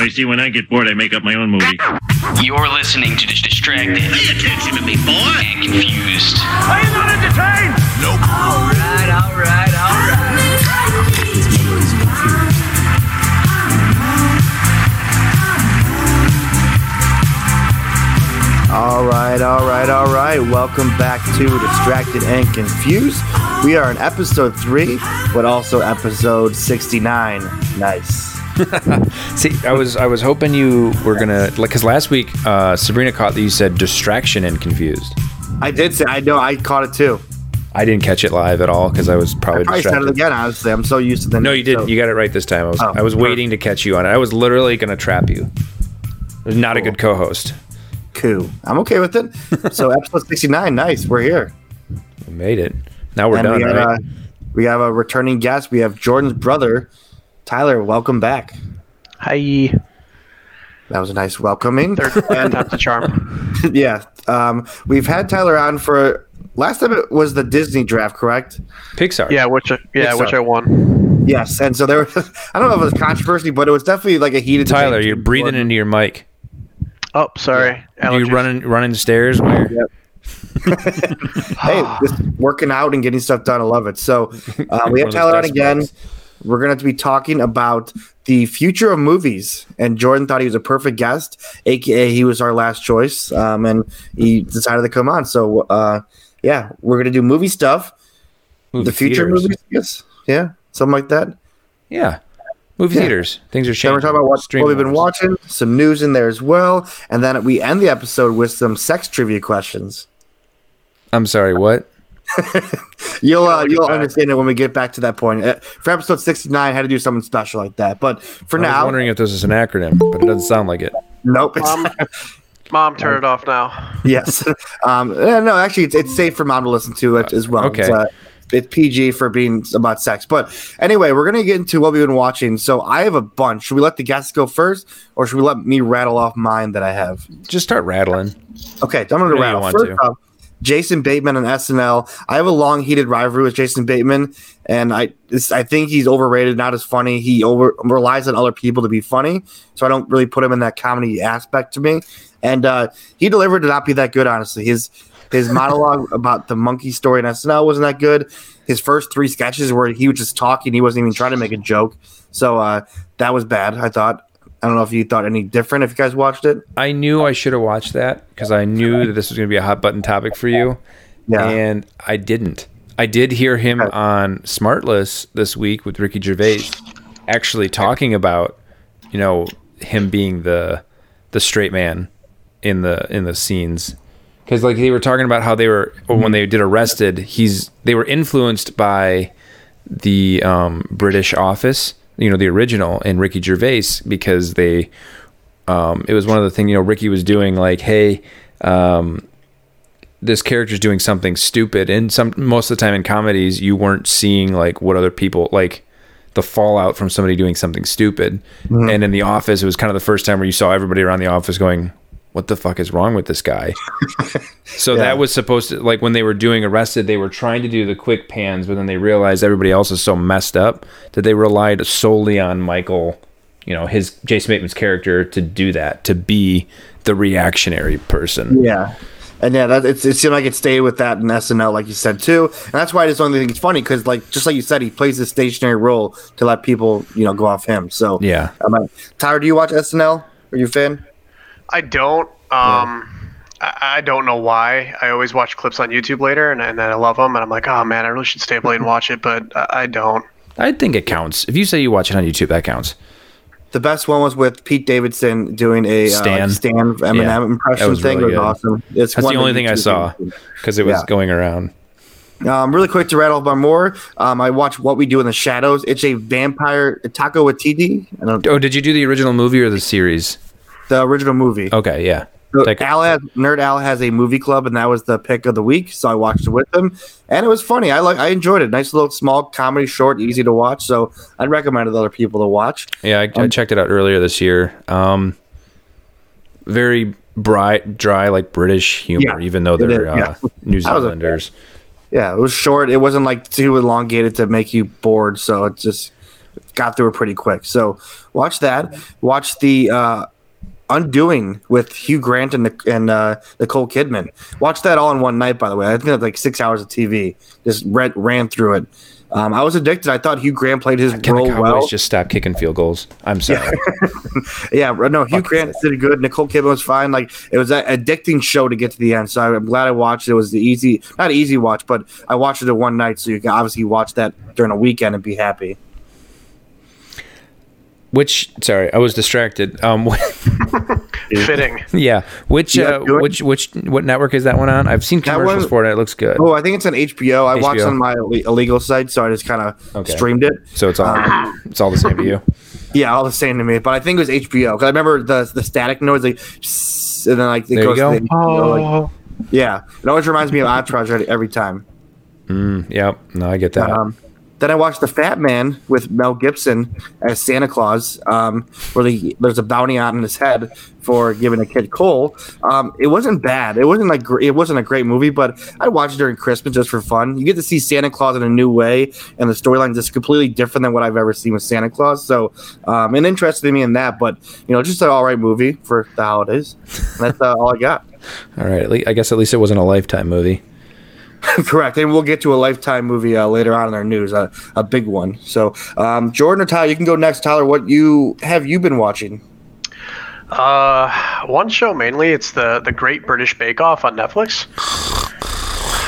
I see when I get bored, I make up my own movie. You're listening to Dis- Distracted Pay attention to me, boy. and Confused. Are you not entertained? Alright, alright, alright. All right, all right, all right. Welcome back to Distracted and Confused. We are in episode three, but also episode 69. Nice. See, I was I was hoping you were gonna like because last week uh, Sabrina caught that you said distraction and confused. I did say, I know, I caught it too. I didn't catch it live at all because I was probably I said it distracted. again, honestly. I'm so used to the No, you didn't. so- You got it right this time. I was Oh, I was waiting to catch you on it. I was literally gonna trap you. Was not a good co-host. Cool. I'm okay with it. So, episode 69, nice. We're here. We made it. Now we're and done, we, have, right? we have a returning guest. We have Jordan's brother, Tyler. Welcome back. Hi. That was a nice welcoming. And time's a charm. yeah. Um, we've had Tyler on for last time it was the Disney draft, correct? Pixar. Yeah, which I, yeah, Pixar. which I won. Yes. And so there was, I don't know if it was controversy, but it was definitely like a heated Tyler, debate. you're breathing into your mic. Oh, sorry. You Allergies. running running stairs where? Hey, just working out and getting stuff done. I love it. So uh, we have One of those Tyler on again. bugs. We're going to be talking about the future of movies. And Jordan thought he was a perfect guest, aka he was our last choice, um, and he decided to come on. So uh, yeah, we're going to do movie stuff, Movie the future theaters. movies. Yes, yeah, something like that. Yeah. Movie Yeah. theaters. Things are Then changing. we're talking about what, what we've been watching, some news in there as well, and then we end the episode with some sex trivia questions. I'm sorry, what? You'll uh, you'll back. understand it when we get back to that point. Uh, for episode sixty nine, I had to do something special like that. But for now, I was wondering if this is an acronym, but it doesn't sound like it. nope. It's, Mom, Mom, turn it off now. yes. Um, no, actually, it's, it's safe for mom to listen to it as well. Okay. It's, uh, it's PG for being about sex. But anyway, we're gonna get into what we've been watching. So I have a bunch. Should we let the guests go first, or should we let me rattle off mine that I have? Just start rattling. Okay, I'm gonna rattle. want First to. off, Jason Bateman on SNL. I have a long heated rivalry with Jason Bateman, and I I think he's overrated, not as funny. He over relies on other people to be funny, so I don't really put him in that comedy aspect to me. And uh, he delivered to not be that good, honestly. His his monologue about the monkey story in SNL wasn't that good. His first three sketches where he was just talking, he wasn't even trying to make a joke. So uh, that was bad. I thought. I don't know if you thought any different. If you guys watched it, I knew I should have watched that because I knew that this was going to be a hot button topic for you, yeah. and I didn't. I did hear him Okay. on Smartless this week with Ricky Gervais, actually talking about, you know, him being the the straight man in the in the scenes because like they were talking about how they were or when they did arrested he's they were influenced by the um, british office you know the original and ricky gervais because they um, it was one of the things you know ricky was doing like hey um, this character's doing something stupid. And some most of the time in comedies you weren't seeing like what other people like the fallout from somebody doing something stupid. And in the office it was kind of the first time where you saw everybody around the office going what the fuck is wrong with this guy so Yeah. that was supposed to like when they were doing arrested they were trying to do the quick pans but then they realized everybody else is so messed up that they relied solely on michael you know his jason bateman's character to do that to be the reactionary person Yeah. And yeah, that, it's, it seemed like it stayed with that in SNL, like you said too, and that's why I just don't think it's funny because, like, just like you said, he plays this stationary role to let people, you know, go off him. So Yeah. I'm like, Tyler, do you watch SNL? Are you a fan? I don't. Um, I, I don't know why. I always watch clips on YouTube later, and, and then I love them, and I'm like, oh man, I really should stay up late and watch it, but I, I don't. I think it counts. If you say you watch it on YouTube, that counts. The best one was with Pete Davidson doing a Stan. uh, Stan Eminem Yeah, impression was thing. really it was good. awesome. It's That's one the only thing I saw because it was Yeah. going around. Um, really quick to rattle off on more. Um, I watched What We Do in the Shadows. It's a vampire Taika Waititi. I don't Oh, did you do the original movie or the series? The original movie. Okay, yeah. So Like- Al has, Nerd Al has a movie club, and that was the pick of the week. So I watched it with him, and it was funny. I like, I enjoyed it. Nice little small comedy, short, easy to watch. So I'd recommend it to other people to watch. Yeah, I, I checked it out earlier this year. Um, very bright, dry, like British humor, Yeah, even though they're is, uh. New was okay. Zealanders. Yeah, it was short. It wasn't like too elongated to make you bored. So it just got through it pretty quick. So watch that. Watch the uh, Undoing with Hugh Grant and and uh, Nicole Kidman. Watch that all in one night. By the way, I think that's like six hours of TV. Just read, ran through it. Um, I was addicted. I thought Hugh Grant played his Can role well. just stop kicking field goals? I'm sorry. Yeah, no, Hugh Grant did good. Nicole Kidman was fine. Like it was an addicting show to get to the end. So I'm glad I watched it. It was the easy, not easy watch, but I watched it in one night. So you can obviously watch that during a weekend and be happy. Which sorry, I was distracted. Um, Fitting. yeah, which Yeah, uh, which which what network is that one on? I've seen commercials one- for it. It looks good. Oh, I think it's on HBO. I watched on my illegal site, so I just kind of Okay. streamed it. So it's all it's all the same to you. Yeah, all the same to me. But I think it was HBO because I remember the the static noise, like, and then like it There you goes. go. To the HBO, like- yeah, it always reminds me of Entourage every- every time. Yep. No, I get that. Um, then I watched The Fat Man with Mel Gibson as Santa Claus, um, where the, there's a bounty on his head for giving a kid coal. Um, it wasn't bad. It wasn't like it wasn't a great movie, but I watched it during Christmas just for fun. You get to see Santa Claus in a new way, and the storyline is completely different than what I've ever seen with Santa Claus. So, um, it interested me in that. But you know, just an all right movie for the holidays. And that's uh, all I got. all right. I guess at least it wasn't a lifetime movie. Correct, and we'll get to a lifetime movie uh, later on in our news, uh, a big one. So, um, Jordan or Tyler, you can go next. Tyler, what you have you been watching? Uh, one show mainly. It's the the Great British Bake Off on Netflix.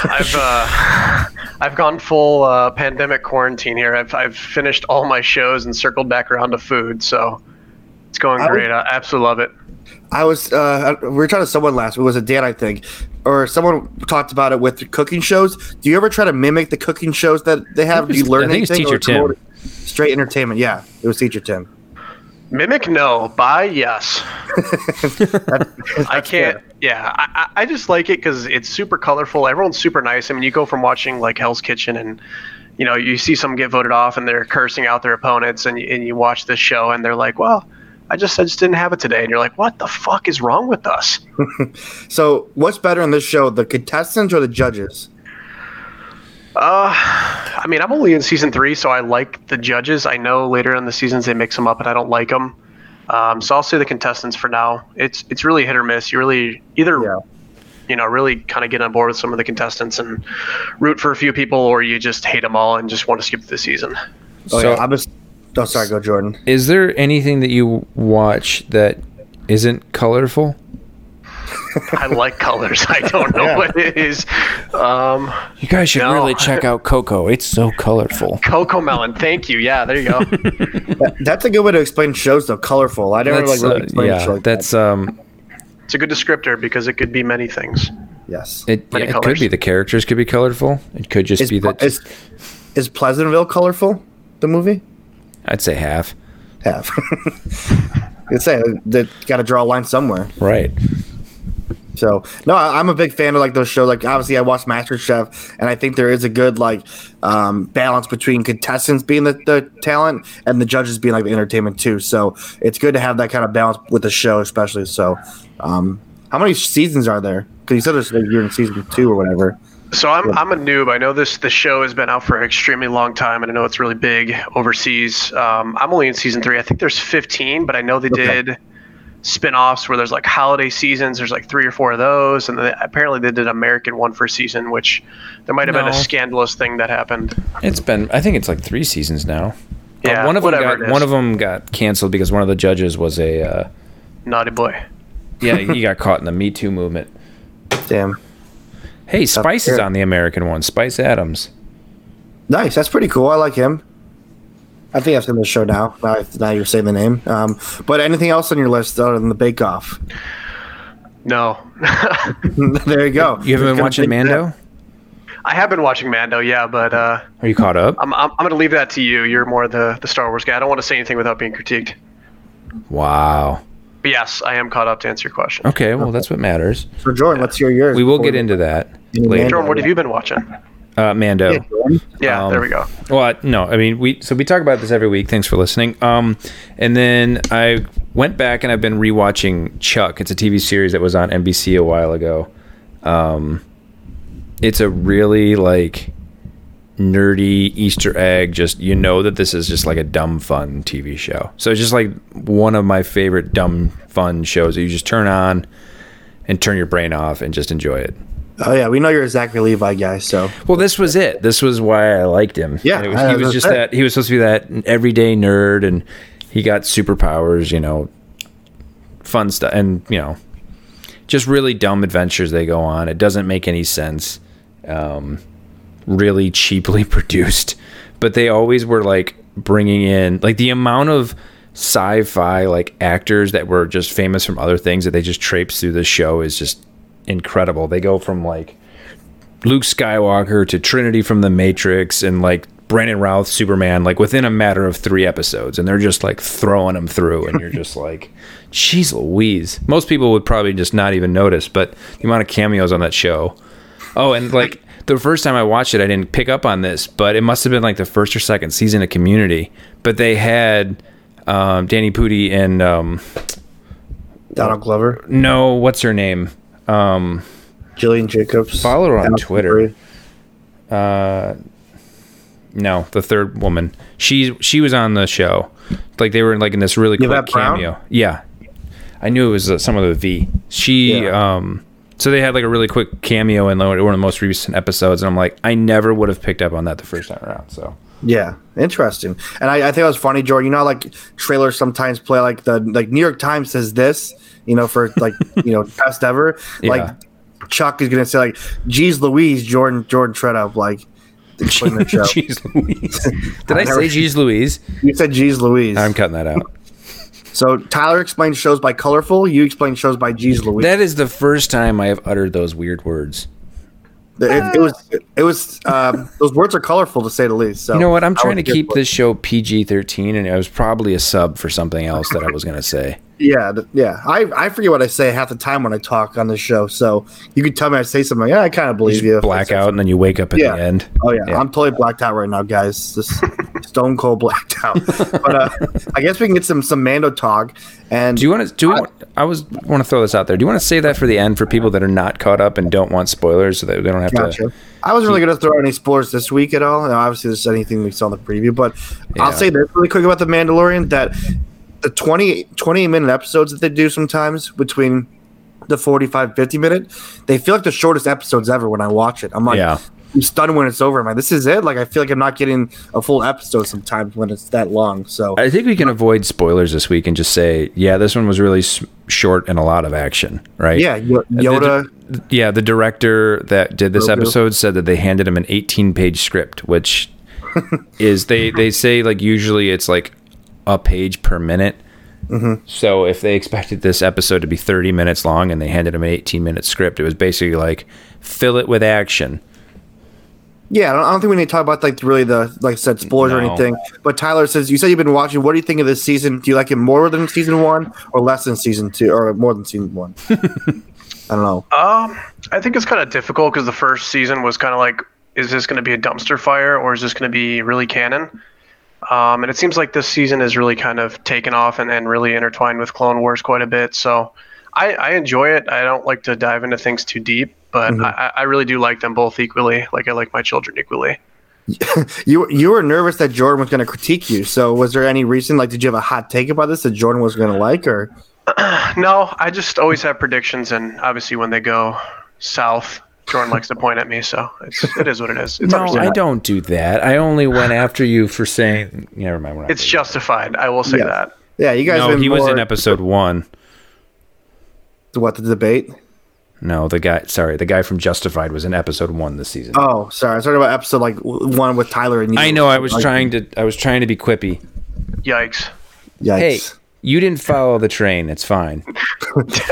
I've uh, I've gone full uh, pandemic quarantine here. I've I've finished all my shows and circled back around to food, so it's going I would- great. I absolutely love it. I was uh, we were talking to someone last. It was a Dan, I think, or someone talked about it with cooking shows. Do you ever try to mimic the cooking shows that they have? Do you learn I think anything? Teacher Tim. Straight entertainment. Yeah, it was Teacher Tim. Mimic no, buy yes. I can't. Yeah, I, I I just like it because it's super colorful. Everyone's super nice. I mean, you go from watching like Hell's Kitchen and you know you see some get voted off and they're cursing out their opponents, and you, and you watch this show and they're like, well. I just I just didn't have it today, and you're like, "What the fuck is wrong with us?" So, what's better in this show, the contestants or the judges? Uh, I mean, I'm only in season three, so I like the judges. I know later in the seasons they mix them up, and I don't like them. Um, so I'll say the contestants for now. It's it's really hit or miss. You really either Yeah. you know really kind of get on board with some of the contestants and root for a few people, or you just hate them all and just want to skip the season. Oh So- yeah, I'm just. Oh, sorry, go Jordan. Is there anything that you watch that isn't colorful? I like colors. I don't know Yeah. what it is. Um, You guys should No. really check out Coco. It's so colorful. Coco Melon. Thank you. Yeah, there you go. That's a good way to explain shows, though. Colorful. I never That's, like really uh, explain a show yeah, like that's um, it's a good descriptor because it could be many things. yes. it, Many yeah, it could be the characters could be colorful. It could just Is, be that. is is Pleasantville colorful? The movie. I'd say half. Have. It's say they got to draw a line somewhere. Right. So no, I, I'm a big fan of like those shows. Like obviously, I watch MasterChef, and I think there is a good like um, balance between contestants being the, the talent and the judges being like the entertainment too. So it's good to have that kind of balance with the show, especially. So, um, how many seasons are there? Because you said there's like you're in season two or whatever. So I'm I'm a noob. I know this the show has been out for an extremely long time, and I know it's really big overseas. Um, I'm only in season three. I think there's 15, but I know they Okay. did spin-offs where there's like holiday seasons. There's like three or four of those, and then apparently they did an American one for a season, which there might have been a scandalous thing that happened. It's been. I think it's like three seasons now. Uh, Yeah, one of them whatever got one of them got canceled because one of the judges was a. Uh, Naughty boy. yeah, he got caught in the Me Too movement. Damn, Hey, Spice is on the American one. Spice Adams. nice. That's pretty cool. I like him. I think I've seen the show now. Now, now you're saying the name. Um, but anything else on your list other than the Bake Off? No, there you go. You haven't been watching Mando? that- I have been watching Mando, yeah, but uh, Are you caught up? I'm, I'm I'm gonna leave that to you. You're more the the Star Wars guy. I don't want to say anything without being critiqued. Wow. But yes, I am caught up to answer your question. Okay, well that's what matters. So Jordan, let's hear yours. We will get into that Mando. Later. Jordan, what have you been watching? Uh, Mando. Yeah, Yeah, Um, there we go. Well, no, I mean we so we talk about this every week. Thanks for listening. Um, and then I went back and I've been rewatching Chuck. It's a TV series that was on NBC a while ago. Um, it's a really like nerdy Easter egg. Just you know that this is just like a dumb fun TV show. So it's just like one of my favorite dumb fun shows that you just turn on and turn your brain off and just enjoy it. Oh yeah, we know you're a Zachary Levi guy, so Well, this was it. This was why I liked him. Yeah, And it was, he was just that. He was supposed to be that everyday nerd, and he got superpowers. You know, fun stuff, and you know, just really dumb adventures they go on. It doesn't make any sense. Um, really cheaply produced, but they always were like bringing in like the amount of sci-fi like actors that were just famous from other things that they just traipse through the show is just incredible. They go from like Luke Skywalker to Trinity from the Matrix and like Brandon Routh Superman like within a matter of 3 episodes and they're just like throwing them through and you're just like jeez Louise. Most people would probably just not even notice, but the amount of cameos on that show. Oh, and like the first time I watched it I didn't pick up on this, but it must have been like the first or second season of Community, but they had um, Danny Pudi and um, Donald Glover, no, what's her name? Um, Gillian Jacobs. Follow her on Twitter. Uh no the third woman she she was on the show like they were like in this really quick Yvette Brown? cameo yeah i knew it was uh, some of the v she Yeah. um so they had like a really quick cameo in like, one of the most recent episodes and i'm like i never would have picked up on that the first time around so Yeah, interesting. And I, I think it was funny, Jordan. You know, like trailers sometimes play like the like New York Times says this, you know, for like you know best ever. Yeah. Like Chuck is gonna say like, "Geez, Louise, Jordan, Jordan Treadup." Like, jeez louise did i never- say jeez louise You said "Geez, Louise." i'm cutting that out so Tyler explains shows by colorful. You explain shows by "Geez, Louise." that is the first time i have uttered those weird words it, it was it was um, those words are colorful to say the least. So you know what i'm trying to keep this show pg-13 and it was probably a sub for something else that i was going to say Yeah, yeah. I, I forget what I say half the time when I talk on this show. So you can tell me I say something. Yeah, I kind of believe you. black out and then you wake up at Yeah. the end. Oh yeah. I'm totally blacked out right now, guys. Just stone cold blacked out. But uh, I guess we can get some some Mando talk. And Do you want to? Do? Want, I was want to throw this out there. Do you want to save that for the end for people that are not caught up and don't want spoilers, so that they don't have Gotcha. to? I wasn't really going to throw any spoilers this week at all. And obviously, there's anything we saw in the preview, but I'll say this really quick about the Mandalorian that the 20, 28 minute episodes that they do sometimes between the 45, 50 minute, they feel like the shortest episodes ever when I watch it. I'm like, Yeah. I'm stunned when it's over. I'm like, this is it. Like, I feel like I'm not getting a full episode sometimes when it's that long. So, I think we can avoid spoilers this week and just say, yeah, this one was really s- short and a lot of action, right? yeah, Yo- uh, The- Yoda. the- yeah, the director that did this Grogu. episode said that they handed him an 18 page script, which is they they say like usually it's like a page per minute. Mm-hmm. So if they expected this episode to be 30 minutes long and they handed him an 18 minute script, it was basically like fill it with action. Yeah, I don't, I don't think we need to talk about like really the like I said spoilers or anything. But Tyler says you said you've been watching. What do you think of this season? Do you like it more than season one, or less than season two, or more than season one? I don't know. Um, I think it's kind of difficult because the first season was kind of like, is this going to be a dumpster fire or is this going to be really canon? Um, and it seems like this season is really kind of taken off and, and really intertwined with Clone Wars quite a bit. So I, I enjoy it. I don't like to dive into things too deep, but I, I really do like them both equally. Like I like my children equally. You you were nervous that Jordan was going to critique you. So was there any reason? Like, did you have a hot take about this that Jordan was going to like, or No, I just always have predictions, and obviously when they go south, Jordan likes to point at me. So it's, it is what it is. It's No, I don't do that. I only went after you for saying. Never mind. we're not It's doing justified. I will say Yeah. that. yeah, you guys? no. have been He was in episode one. what the debate? No, the guy. Sorry, the guy from Justified was in episode one this season. Oh, sorry, I was talking about episode like one with Tyler and you. I know. I was Like, trying to. I was trying to be quippy. Yikes. Yikes. Hey, you didn't follow the train. It's fine.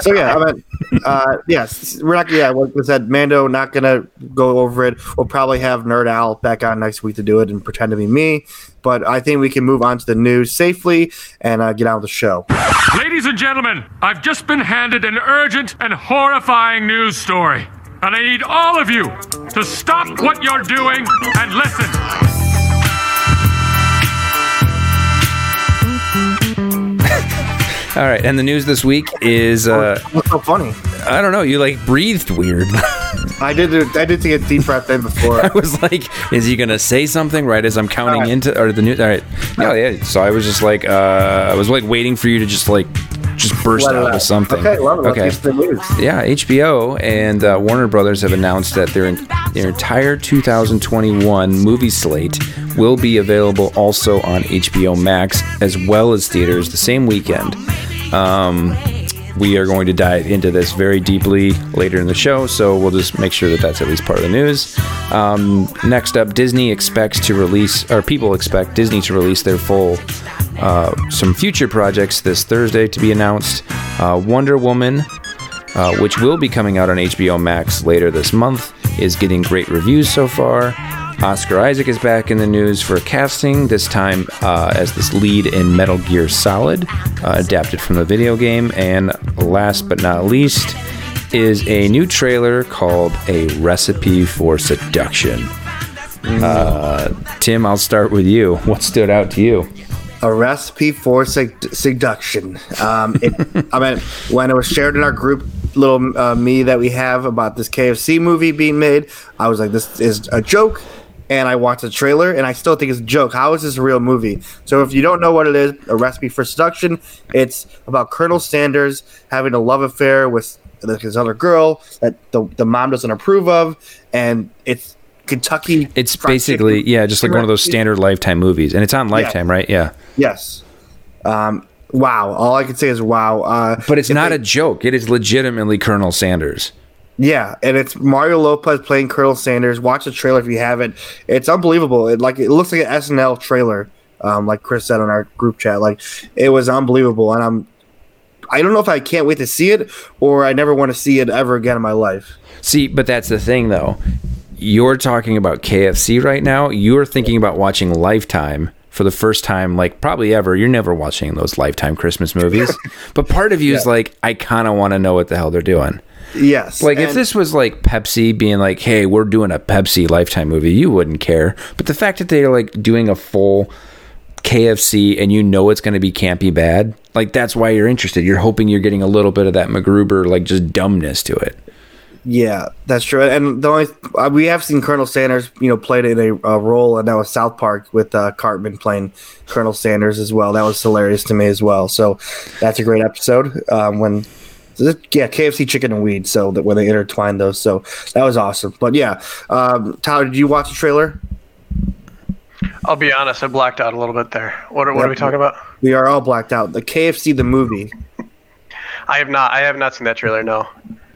So yeah, I mean, uh, yes, we're not. Yeah, like I said, Mando not gonna go over it. We'll probably have Nerd Al back on next week to do it and pretend to be me. But I think we can move on to the news safely and uh, get on with the show. Ladies and gentlemen, I've just been handed an urgent and horrifying news story. And I need all of you to stop what you're doing and listen. All right, and the news this week is uh, What's so funny? I don't know. You like breathed weird. I did. I did take a deep breath in before. I was like, is he gonna say something right as I'm counting right. into or the news? All right, no, yeah. So I was just like, uh, I was like waiting for you to just like just burst Let out with something. Okay, love it. Okay. the news. Yeah, HBO and uh, Warner Brothers have announced that their their entire 2021 movie slate will be available also on HBO Max as well as theaters the same weekend. Um, we are going to dive into this very deeply later in the show, so we'll just make sure that that's at least part of the news. Um, next up, Disney expects to release, or people expect Disney to release their full uh, some future projects this Thursday to be announced. Uh, Wonder Woman, uh, which will be coming out on HBO Max later this month, is getting great reviews so far. Oscar Isaac is back in the news for casting, this time uh, as this lead in Metal Gear Solid, uh, adapted from the video game. And last but not least, is a new trailer called A Recipe for Seduction. Uh, Tim, I'll start with you. What stood out to you? A recipe for sed- seduction. Um, it, I mean, when it was shared in our group, little uh, me that we have about this KFC movie being made, I was like, "This is a joke." And I watched the trailer, and I still think it's a joke. How is this a real movie? So, if you don't know what it is, a recipe for seduction, it's about Colonel Sanders having a love affair with this other girl that the, the mom doesn't approve of, and it's Kentucky. It's basically, Chicken yeah, just like one of those standard Lifetime movies. And it's on Lifetime, right? Yeah. Yes. Um, wow. All I can say is wow. Uh, But it's not they- a joke. It is legitimately Colonel Sanders. Yeah, and it's Mario Lopez playing Colonel Sanders. Watch the trailer if you haven't. It's unbelievable. It like it looks like an SNL trailer. Um, like Chris said on our group chat, like it was unbelievable, and I'm. I don't know if I can't wait to see it or I never want to see it ever again in my life. See, but that's the thing, though. You're talking about KFC right now. You're thinking about watching Lifetime for the first time, like probably ever. You're never watching those Lifetime Christmas movies. but part of you is like, I kind of want to know what the hell they're doing. Yes. Like, if this was like Pepsi being like, hey, we're doing a Pepsi Lifetime movie, you wouldn't care. But the fact that they're like doing a full KFC and you know it's going to be campy bad, like that's why you're interested. You're hoping you're getting a little bit of that MacGruber, like just dumbness to it. Yeah, that's true. And the only uh, we have seen Colonel Sanders, you know, played in a, a role, and that was South Park with uh, Cartman playing Colonel Sanders as well. That was hilarious to me as well. So that's a great episode um, when. Yeah, KFC chicken and weed. So that when they intertwined those, so that was awesome. But yeah, um, Tyler, did you watch the trailer? I'll be honest, I blacked out a little bit there. What are, what are we talking about? We are all blacked out. The KFC the movie. I have not. I have not seen that trailer. No.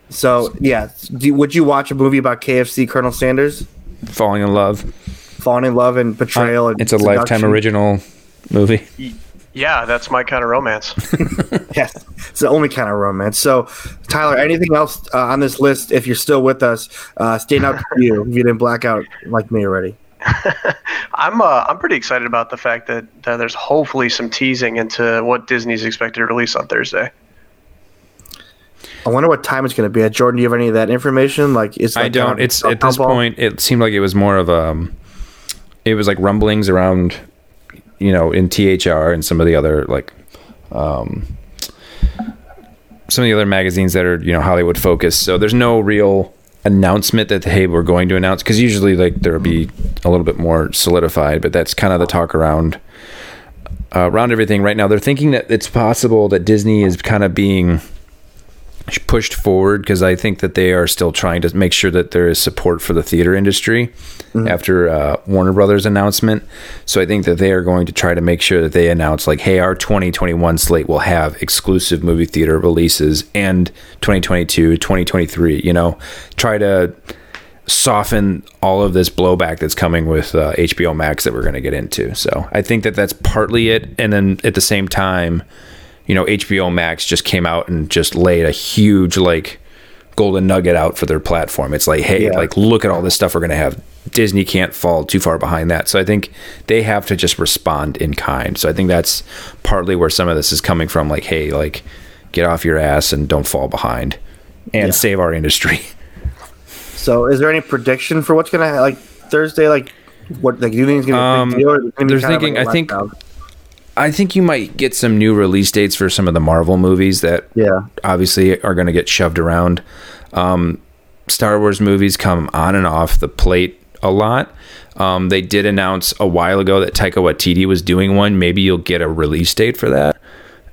So yeah, do, would you watch a movie about KFC Colonel Sanders Falling in love. falling in love and betrayal? and It's a lifetime original movie. Yeah, that's my kind of romance. Yes, it's the only kind of romance. So, Tyler, anything else uh, on this list? If you're still with us, uh, stand out to you. If you didn't black out like me already. I'm uh, I'm pretty excited about the fact that uh, there's hopefully some teasing into what Disney's expected to release on Thursday. I wonder what time it's going to be. at. Jordan, do you have any of that information? Like, it's I don't. uh, It's uh, at this Powerball? point. It seemed like it was more of a. It was like rumblings around, you know, in THR and some of the other like, um, some of the other magazines that are you know Hollywood focused. So there's no real announcement that hey we're going to announce because usually like there'll be a little bit more solidified, but that's kind of the talk around. Uh, around everything right now, they're thinking that it's possible that Disney is kind of being pushed forward because I think that they are still trying to make sure that there is support for the theater industry after uh, Warner Brothers announcement. So I think that they are going to try to make sure that they announce like, hey, our 2021 slate will have exclusive movie theater releases and 2022, 2023. You know, try to soften all of this blowback that's coming with uh, HBO Max that we're going to get into. So I think that that's partly it, and then at the same time you know, HBO Max just came out and just laid a huge like golden nugget out for their platform. It's like, hey, Yeah. like look at all this stuff we're gonna have. Disney can't fall too far behind that. So I think they have to just respond in kind. So I think that's partly where some of this is coming from. Like, hey, like get off your ass and don't fall behind, and save our industry. So, is there any prediction for what's going to like Thursday? Like, what? Like, do you think it's going to Um, be big deal? Or is it gonna be they're thinking- like I think- letdown? I think you might get some new release dates for some of the Marvel movies that Yeah. obviously are going to get shoved around. Um, Star Wars movies come on and off the plate a lot. Um, they did announce a while ago that Taika Waititi was doing one. Maybe you'll get a release date for that.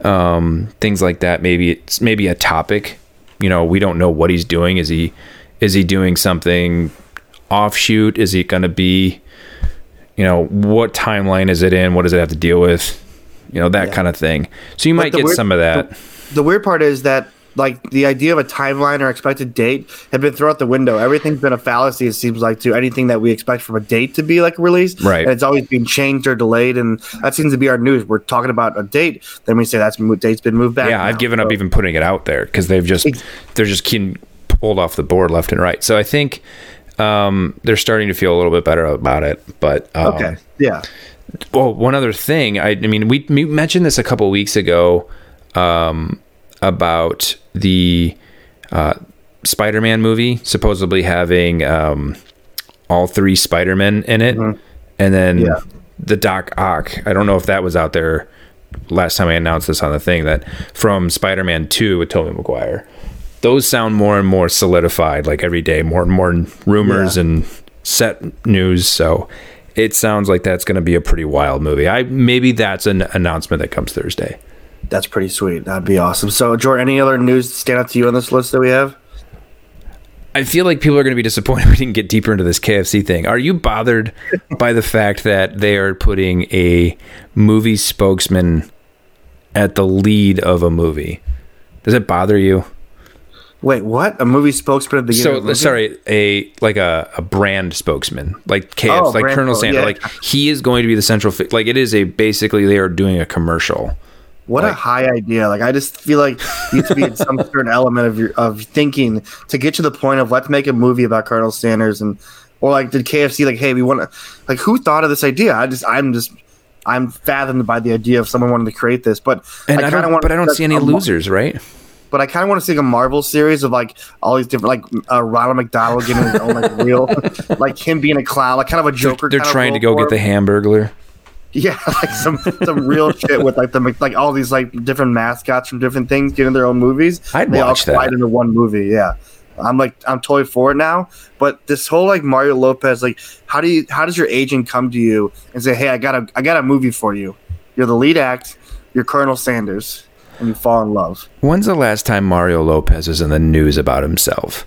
Um, things like that. Maybe it's maybe a topic. You know, we don't know what he's doing. Is he is he doing something offshoot? Is he going to be? You know, what timeline is it in? What does it have to deal with? You know, that Yeah. kind of thing. So you But might get weird- some of that. The weird part is that like the idea of a timeline or expected date have been thrown out the window. Everything's been a fallacy. It seems like to anything that we expect from a date to be like released, Right. And it's always been changed or delayed, and that seems to be our news. We're talking about a date, then we say that's date's been moved back. Yeah, I've now. given up even putting it out there because they've just they're just getting pulled off the board left and right. So I think um, they're starting to feel a little bit better about it. But um, Okay, yeah, well, one other thing, I, I mean, we, we mentioned this a couple weeks ago um, about the uh, Spider-Man movie supposedly having um, all three Spider-Men in it, and then Mm-hmm. Yeah. the Doc Ock. I don't know if that was out there last time I announced this on the thing that from Spider-Man Two with Tobey Maguire. Those sound more and more solidified, like every day, more and more rumors Yeah. and set news. So it sounds like that's going to be a pretty wild movie. I maybe that's an announcement that comes Thursday. that's pretty sweet. That'd be awesome. So, Jordan, any other news stand out to you on this list that we have? I feel like people are going to be disappointed we didn't get deeper into this KFC thing. Are you bothered by the fact that they are putting a movie spokesman at the lead of a movie? Does it bother you? Wait, what? A movie spokesman at the beginning? So the sorry, a like a, a brand spokesman, like KFC, Oh, like Colonel Sanders. yeah. Like he is going to be the central. Fi- like it is a basically they are doing a commercial. What a high idea! Like I just feel like you to be in some certain element of your of thinking to get to the point of let's make a movie about Colonel Sanders and or like did KFC like hey we want to like who thought of this idea? I just I'm just I'm fathomed by the idea of someone wanting to create this, but And I, kinda don't, want- but I don't see any losers, right? But I kind of want to see like a Marvel series of like all these different like uh, Ronald McDonald getting his own like real like him being a clown, like kind of a Joker. They're of trying to go for get the. Hamburglar. Yeah, like some some real shit with like the like all these like different mascots from different things getting their own movies. I'd they watch all that. into one movie. Yeah, I'm like I'm totally for it now. But this whole like Mario Lopez, like how do you how does your agent come to you and say, hey, I got a I got a movie for you. You're the lead act. You're Colonel Sanders, and you fall in love. When's the last time Mario Lopez was in the news about himself?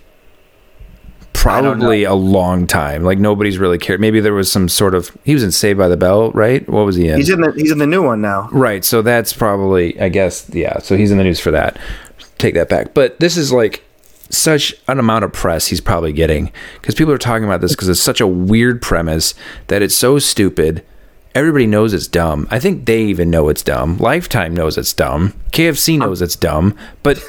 Probably a long time. Like nobody's really cared. Maybe there was some sort of. He was in Saved by the Bell, right? What was he in? He's in the he's in the new one now. Right. So that's probably, I guess, yeah. So he's in the news for that. Take that back. But this is like such an amount of press he's probably getting because people are talking about this because it's such a weird premise that it's so stupid. Everybody knows it's dumb. I think they even know it's dumb. Lifetime knows it's dumb. KFC knows it's dumb. But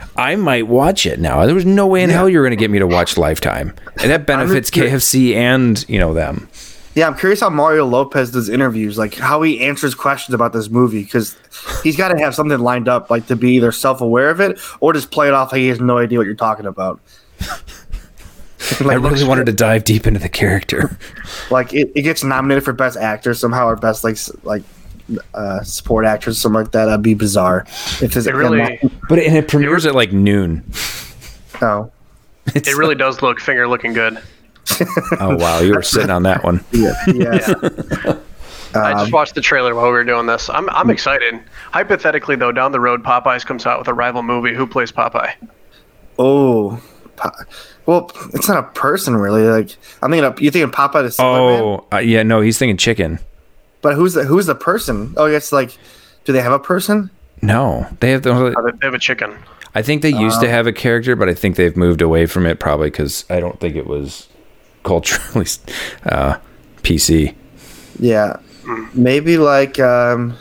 I might watch it now. There was no way in hell you're going to get me to watch Lifetime, and that benefits KFC and you know them. Yeah, I'm curious how Mario Lopez does interviews, like how he answers questions about this movie, because he's got to have something lined up, like to be either self aware of it or just play it off like he has no idea what you're talking about. I really wanted to dive deep into the character. like it, it gets nominated for best actor somehow or best like s- like uh, support actress, something like that. That'd be bizarre. If it's It really, But and it premieres at like noon. no. it really does look finger looking good. Oh wow, you were sitting on that one. Yeah, yeah. I Um, just watched the trailer while we were doing this. I'm I'm excited. Hypothetically, though, down the road, Popeyes comes out with a rival movie. Who plays Popeye? Oh, Po- well, it's not a person really. Like I'm thinking, of, you thinking Popeye the Sailor Man? Oh uh, yeah, no, he's thinking chicken. but who's the who's the person? Oh, it's like, do they have a person? No, they have the. Oh, they- They have a chicken. I think they used to have a character, but I think they've moved away from it probably because I don't think it was culturally uh, PC. Yeah, maybe like um,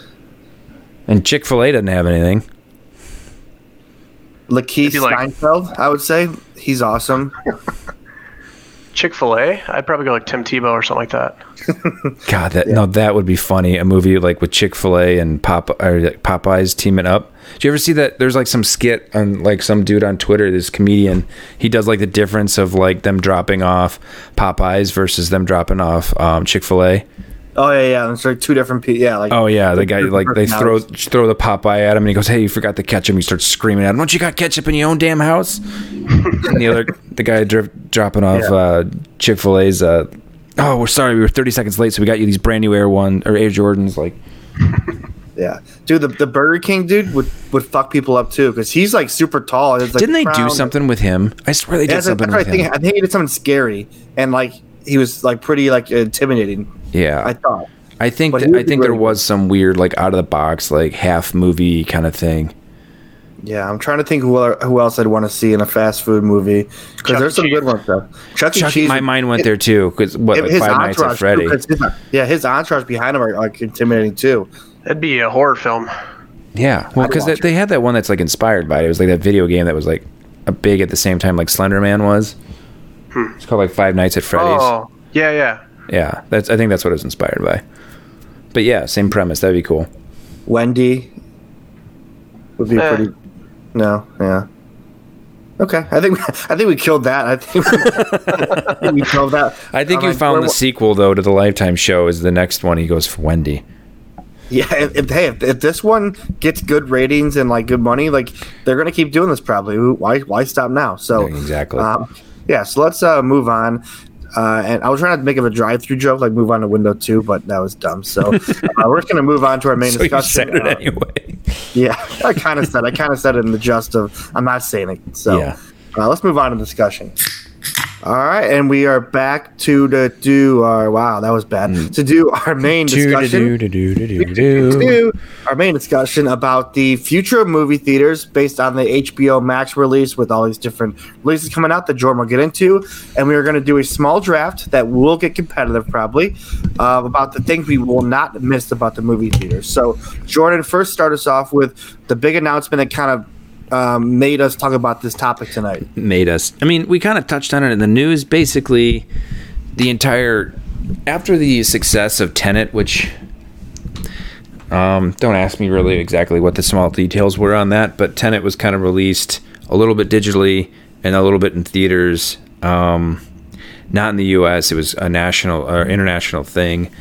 And Chick Fil A doesn't have anything. Lakeith you like- Stanfield. I would say he's awesome. Chick Fil A. I'd probably go like Tim Tebow or something like that. God, that no, that would be funny. A movie like with Chick Fil A and Pop or like Popeyes teaming up. Do you ever see that? There's like some skit on like some dude on Twitter. This comedian, he does like the difference of like them dropping off Popeyes versus them dropping off um, Chick Fil A. Oh yeah, yeah. It's like two different people. Yeah, like Oh yeah, the guy like they throw throw the Popeye at him, and he goes, "Hey, you forgot the ketchup." He starts screaming at him, "Don't you got ketchup in your own damn house?" and the other the guy dri- dropping off Yeah. uh, Chick Fil A's. Uh, oh, we're sorry, we were thirty seconds late, so we got you these brand new Air One or Air Jordans. Like, Yeah, dude, the, the Burger King dude would, would fuck people up too because he's like super tall. Like, didn't they do something with him? I swear they did something that's with I think. him. I think he did something scary and like he was like pretty like intimidating. Yeah, I thought. I think But that, he I think there really was some weird like out of the box like half movie kind of thing. Yeah, I'm trying to think who el- who else I'd want to see in a fast food movie because Chuck there's some Cheese. good ones though. Chuck E. Chuck, Cheese. my mind went there too because what like his Five Nights at entourage, Freddy. too, 'cause his- yeah, his entourage behind him are like intimidating too. That'd be a horror film. Yeah, well, because they, they had that one that's like inspired by it. It was like that video game that was like a big at the same time, like Slender Man was. It's called like Five Nights at Freddy's. Oh, yeah, yeah. Yeah, that's I think that's what it was inspired by. But yeah, same premise. That'd be cool. Wendy would be Eh. pretty. No, yeah. Okay, I think I think we killed that. I think, I think we killed that. I think I'm you found the sequel though to the Lifetime show is the next one. He goes for Wendy. Yeah, if, if, hey, if, if this one gets good ratings and like good money, like they're gonna keep doing this probably. Why why stop now? So exactly. Um, yeah, so let's uh, move on. Uh, and I was trying to make of a drive-through joke, like move on to window two, but that was dumb. So uh, we're just gonna move on to our main So you discussion. said it Uh, anyway. Yeah, I kind of said. I kind of said it in the just of I'm not saying it. So Yeah. uh, let's move on to discussion. All right, and we are back to the do our wow that was bad to do our main discussion. do our main discussion about the future of movie theaters based on the HBO Max release with all these different releases coming out that Jordan will get into. And we are going to do a small draft that will get competitive probably uh, about the things we will not miss about the movie theaters. So, Jordan, first start us off with the big announcement that kind of um, made us talk about this topic tonight. made us. I mean, we kind of touched on it in the news. Basically, the entire after the success of Tenet, which um, don't ask me really exactly what the small details were on that, but Tenet was kind of released a little bit digitally and a little bit in theaters. Um, not in the U.S. It was a national or international thing.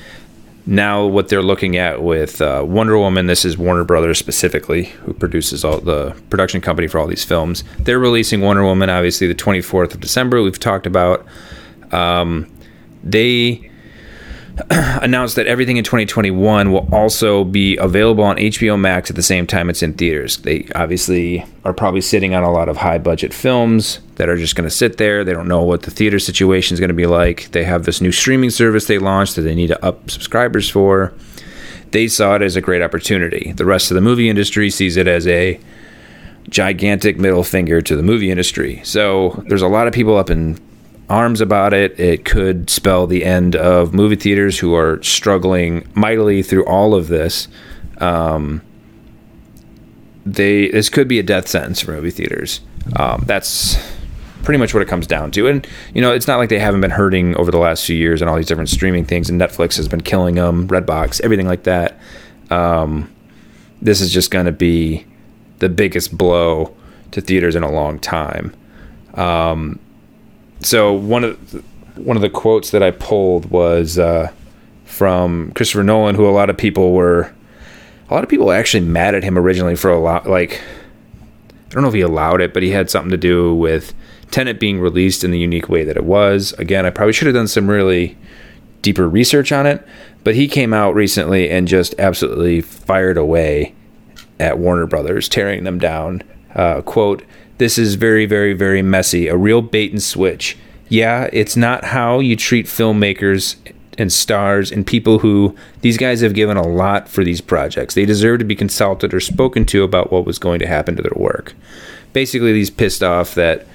Now, what they're looking at with uh, Wonder Woman, this is Warner Brothers specifically, who produces all the production company for all these films. They're releasing Wonder Woman, obviously, the 24th of December. We've talked about. Um, they announced that everything in 2021 will also be available on HBO Max at the same time it's in theaters. They obviously are probably sitting on a lot of high budget films that are just going to sit there. They don't know what the theater situation is going to be like. They have this new streaming service they launched that they need to up subscribers for. They saw it as a great opportunity. The rest of the movie industry sees it as a gigantic middle finger to the movie industry. So there's a lot of people up in arms about it. It could spell the end of movie theaters who are struggling mightily through all of this. Um, they this could be a death sentence for movie theaters. Um, that's pretty much what it comes down to. And you know, it's not like they haven't been hurting over the last few years and all these different streaming things. And Netflix has been killing them, Redbox, everything like that. Um, this is just going to be the biggest blow to theaters in a long time. Um, so one of the, one of the quotes that I pulled was uh, from Christopher Nolan, who a lot of people were a lot of people actually mad at him originally for a lot like I don't know if he allowed it, but he had something to do with Tenet being released in the unique way that it was. Again, I probably should have done some really deeper research on it, but he came out recently and just absolutely fired away at Warner Brothers, tearing them down. Uh, quote, This is very, very, very messy, a real bait and switch. Yeah, it's not how you treat filmmakers and stars and people who these guys have given a lot for these projects. They deserve to be consulted or spoken to about what was going to happen to their work. Basically, he's pissed off that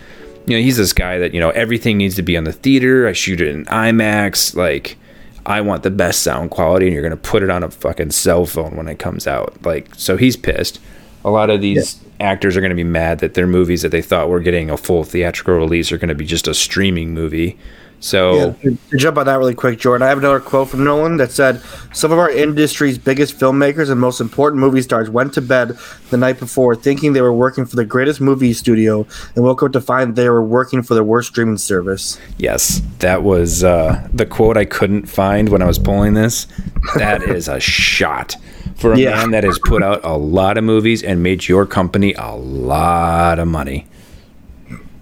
you know he's this guy that you know everything needs to be on the theater. I shoot it in IMAX, like I want the best sound quality, and you're gonna put it on a fucking cell phone when it comes out. Like, so he's pissed. A lot of these actors are gonna be mad that their movies that they thought were getting a full theatrical release are gonna be just a streaming movie. So Yeah, to jump on that really quick, Jordan, I have another quote from Nolan that said, Some of our industry's biggest filmmakers and most important movie stars went to bed the night before thinking they were working for the greatest movie studio and woke up to find they were working for the worst streaming service. yes, that was uh, the quote I couldn't find when I was pulling this. That is a shot for a Yeah. man that has put out a lot of movies and made your company a lot of money.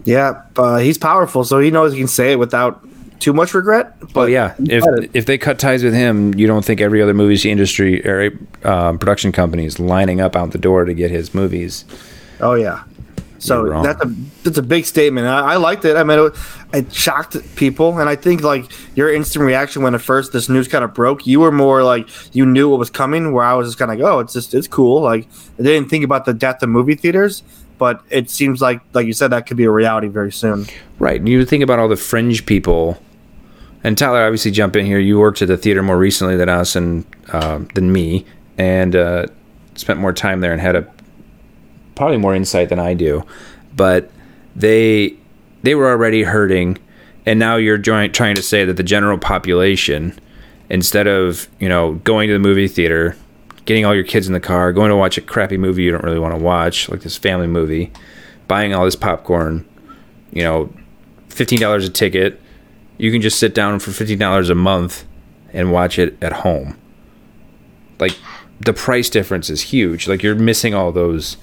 Yeah, uh, he's powerful, so he knows he can say it without too much regret. But But yeah, if if they cut ties with him, you don't think every other movies industry or uh, production company is lining up out the door to get his movies? Oh yeah. So that's a that's a big statement. I, I liked it. I mean, it, it shocked people, and I think like your instant reaction when at first this news kind of broke, you were more like you knew what was coming. Where I was just kind of like, oh, it's just it's cool. Like I didn't think about the death of movie theaters, but it seems like like you said that could be a reality very soon. Right. You think about all the fringe people, and Tyler, obviously, jump in here. You worked at the theater more recently than us and uh, than me, and uh, spent more time there and had a probably more insight than I do. But they they were already hurting, and now you're joint, trying to say that the general population, instead of you know going to the movie theater, getting all your kids in the car, going to watch a crappy movie you don't really want to watch, like this family movie, buying all this popcorn, you know, fifteen dollars a ticket. You can just sit down for fifteen dollars a month and watch it at home. Like the price difference is huge. Like you're missing all those.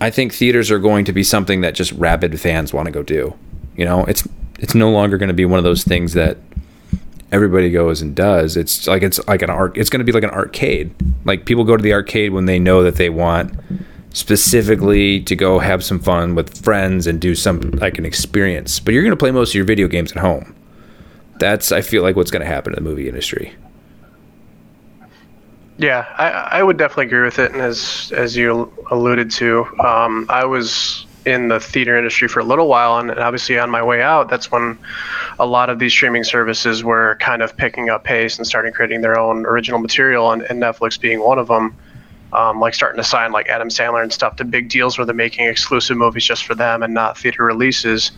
I think theaters are going to be something that just rabid fans want to go do. You know, it's it's no longer going to be one of those things that everybody goes and does. It's like it's like an art. It's going to be like an arcade. Like people go to the arcade when they know that they want specifically to go have some fun with friends and do some like an experience. But you're going to play most of your video games at home. That's I feel like what's going to happen in the movie industry. Yeah, I, I would definitely agree with it. And as as you alluded to, um, I was in the theater industry for a little while, and obviously on my way out, that's when a lot of these streaming services were kind of picking up pace and starting creating their own original material, and, and Netflix being one of them. Um, like starting to sign like Adam Sandler and stuff to big deals where they're making exclusive movies just for them and not theater releases.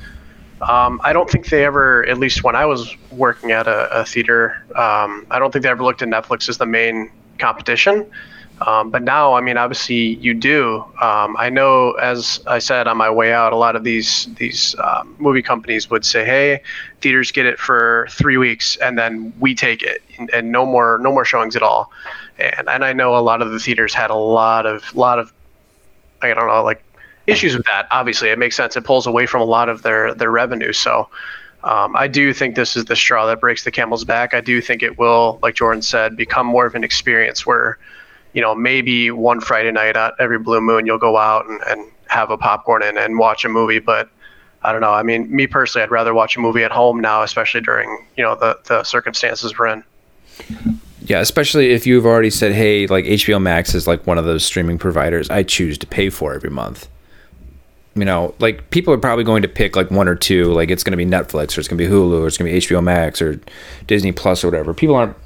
Um, I don't think they ever, at least when I was working at a, a theater, um, I don't think they ever looked at Netflix as the main competition. Um, but now, I mean, obviously you do. Um, I know, as I said on my way out, a lot of these these um, movie companies would say, "Hey, theaters get it for three weeks, and then we take it, and, and no more no more showings at all." And and I know a lot of the theaters had a lot of lot of I don't know like issues with that. Obviously, it makes sense. It pulls away from a lot of their their revenue. So. Um, I do think this is the straw that breaks the camel's back. I do think it will, like Jordan said, become more of an experience where, you know, maybe one Friday night at every blue moon you'll go out and, and have a popcorn and, and watch a movie. But I don't know. I mean, me personally, I'd rather watch a movie at home now, especially during, you know, the, the circumstances we're in. Yeah, especially if you've already said, "Hey, like HBO Max is like one of those streaming providers I choose to pay for every month." You know, like people are probably going to pick like one or two. Like it's going to be Netflix or it's going to be Hulu or it's going to be HBO Max or Disney Plus or whatever. People aren't.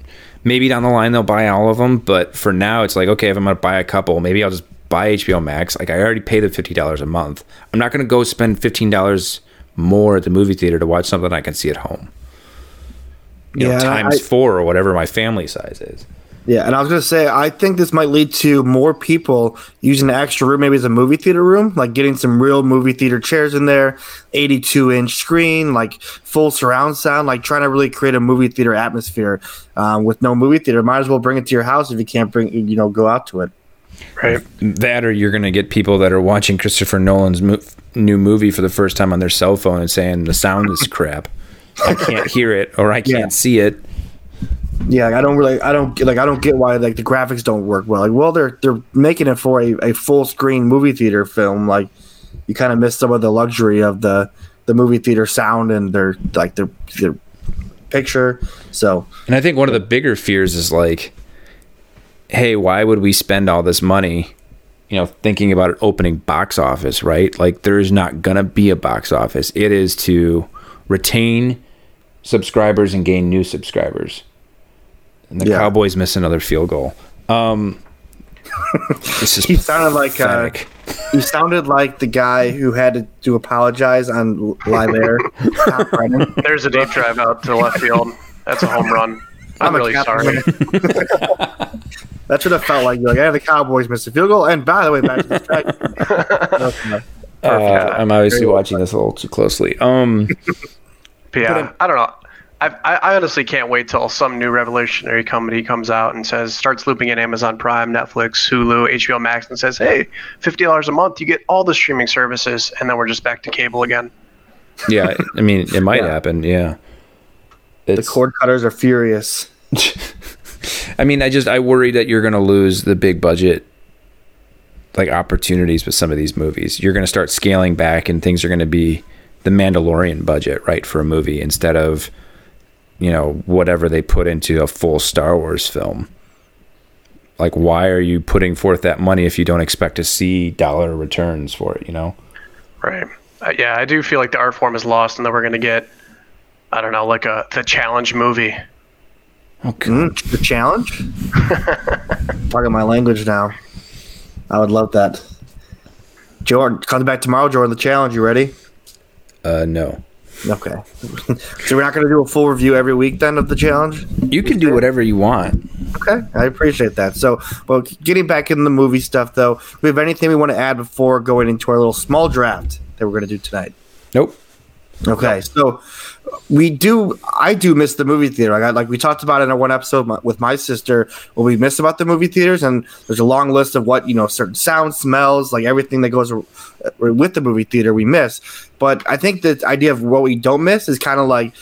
Maybe down the line they'll buy all of them, but for now it's like, okay, if I'm going to buy a couple, maybe I'll just buy HBO Max. Like I already pay the fifty dollars a month. I'm not going to go spend fifteen dollars more at the movie theater to watch something I can see at home. You know, Yeah, times I- four or whatever my family size is. Yeah, and I was gonna say I think this might lead to more people using the extra room, maybe as a movie theater room, like getting some real movie theater chairs in there, eighty-two inch screen, like full surround sound, like trying to really create a movie theater atmosphere. Um, with no movie theater, might as well bring it to your house if you can't bring, you know, go out to it. Right. that or you're going to get people that are watching Christopher Nolan's mo- new movie for the first time on their cell phone and saying the sound is crap. I can't hear it or I can't Yeah. see it. Yeah, like, I don't really, I don't get- like, I don't get why like the graphics don't work well. Like, well, they're they're making it for a, a full screen movie theater film. Like, you kind of miss some of the luxury of the the movie theater sound and their like their their picture. So And I think one of the bigger fears is like, hey, why would we spend all this money, you know, thinking about it opening box office, right? Like, there's not going to be a box office. It is to retain subscribers and gain new subscribers. And the Yeah. Cowboys miss another field goal. Um, This is He sounded like uh, pathetic. he sounded like the guy who had to, to apologize on live air. There's a deep drive out to left field. That's a home run. I'm, a really sorry. America. That should have felt like you're like, yeah, the Cowboys missed a field goal. And by the way, back to the strike. Okay. Uh, I'm obviously watching this a little too closely. Um, But yeah, I don't know. I, I I honestly can't wait till some new revolutionary company comes out and says starts looping in Amazon Prime, Netflix, Hulu, HBO Max, and says, "Hey, fifty dollars a month, you get all the streaming services," and then we're just back to cable again. yeah, I mean, it might Yeah. happen. Yeah. The cord cutters are furious. I mean, I just I worry that you're going to lose the big budget like opportunities with some of these movies. You're going to start scaling back, and things are going to be the Mandalorian budget, right, for a movie instead of you know whatever they put into a full Star Wars film. Like, why are you putting forth that money if you don't expect to see dollar returns for it? You know. Right. Uh, yeah, I do feel like the art form is lost, and that we're gonna get, I don't know, like a the challenge movie. Okay. Mm, the challenge? Talking my language now. I would love that. Jordan, comes back tomorrow, Jordan, the challenge. You ready? Uh, no. Okay. so we're not going to do a full review every week then of the challenge? You can do whatever you want. Okay, I appreciate that. So, well, getting back in the movie stuff, though, do we have anything we want to add before going into our little small draft that we're going to do tonight? Nope. Okay, so we do. I do miss the movie theater. I got like we talked about in our one episode with my sister. What we miss about the movie theaters, and there's a long list of what you know, certain sounds, smells, like everything that goes with the movie theater. We miss, but I think the idea of what we don't miss is kind of like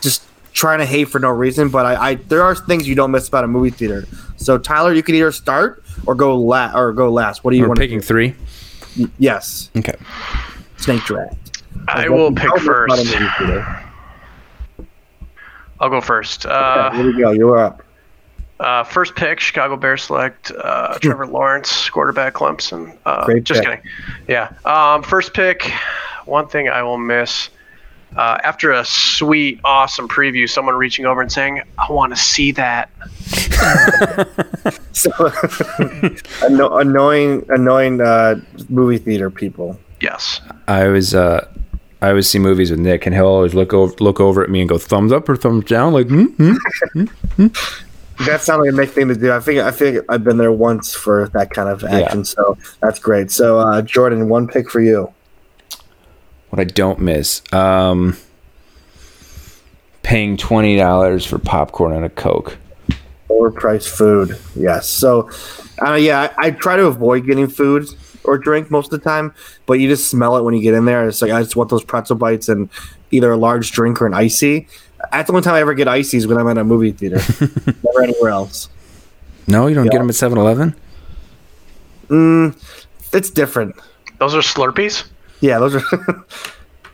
just trying to hate for no reason. But I, I there are things you don't miss about a movie theater. So Tyler, you can either start or go la- or go last. What do you We're want? picking three. Yes, Okay. snake draft. I will pick first. I'll go first. Yeah, Uh, here we go. You're up. uh, first pick, Chicago Bears select uh, Trevor Lawrence, quarterback Clemson. Uh, Great just pick. kidding. Yeah. Um, first pick. One thing I will miss. Uh, after a sweet, awesome preview, someone reaching over and saying, "I want to see that." So anno- annoying, annoying uh, movie theater people. Yes. I was uh I always see movies with Nick and he'll always look over look over at me and go thumbs up or thumbs down like hmm, hmm. That sounds like a Nick thing to do. I think I think I've been there once for that kind of action, so that's great. So uh, Jordan, one pick for you. what I don't miss. Um paying twenty dollars for popcorn and a Coke. Overpriced food, yes. So, uh, yeah, I, I try to avoid getting food or drink most of the time, but you just smell it when you get in there. It's like I just want those pretzel bites and either a large drink or an icy. That's the only time I ever get ices when I'm at a movie theater, never anywhere else. No, you don't get them at 7-Eleven? Mm, it's different. Those are Slurpees. Yeah, those are.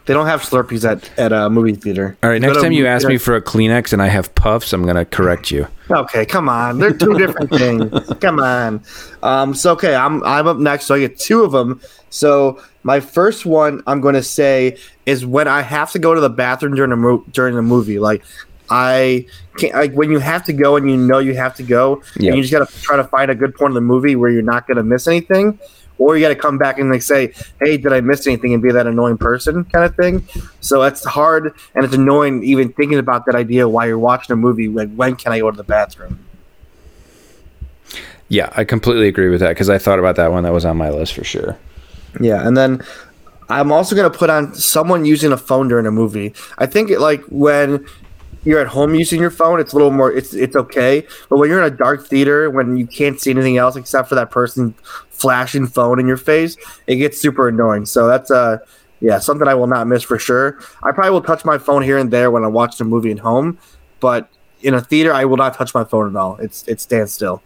they don't have Slurpees at at a movie theater. All right, next time you ask theater- me for a Kleenex and I have puffs, I'm gonna correct you. Okay, come on. They're two different things. Come on. Um, so okay, I'm I'm up next, so I get two of them. So my first one I'm going to say is when I have to go to the bathroom during a mo- during the movie. Like I can't like when you have to go and you know you have to go, Yeah. and you just got to try to find a good point in the movie where you're not going to miss anything. Or you got to come back and like say, "Hey, did I miss anything?" and be that annoying person kind of thing. So that's hard and it's annoying even thinking about that idea while you're watching a movie. Like, when can I go to the bathroom? Yeah, I completely agree with that because I thought about that one. That was on my list for sure. Yeah, and then I'm also gonna put on someone using a phone during a movie. I think it, like when you're at home using your phone, it's a little more it's it's okay. But when you're in a dark theater, when you can't see anything else except for that person flashing phone in your face, it gets super annoying. So that's uh yeah something I will not miss for sure. I probably will touch my phone here and there when I watch the movie at home, but in a theater, I will not touch my phone at all. It's it stands still.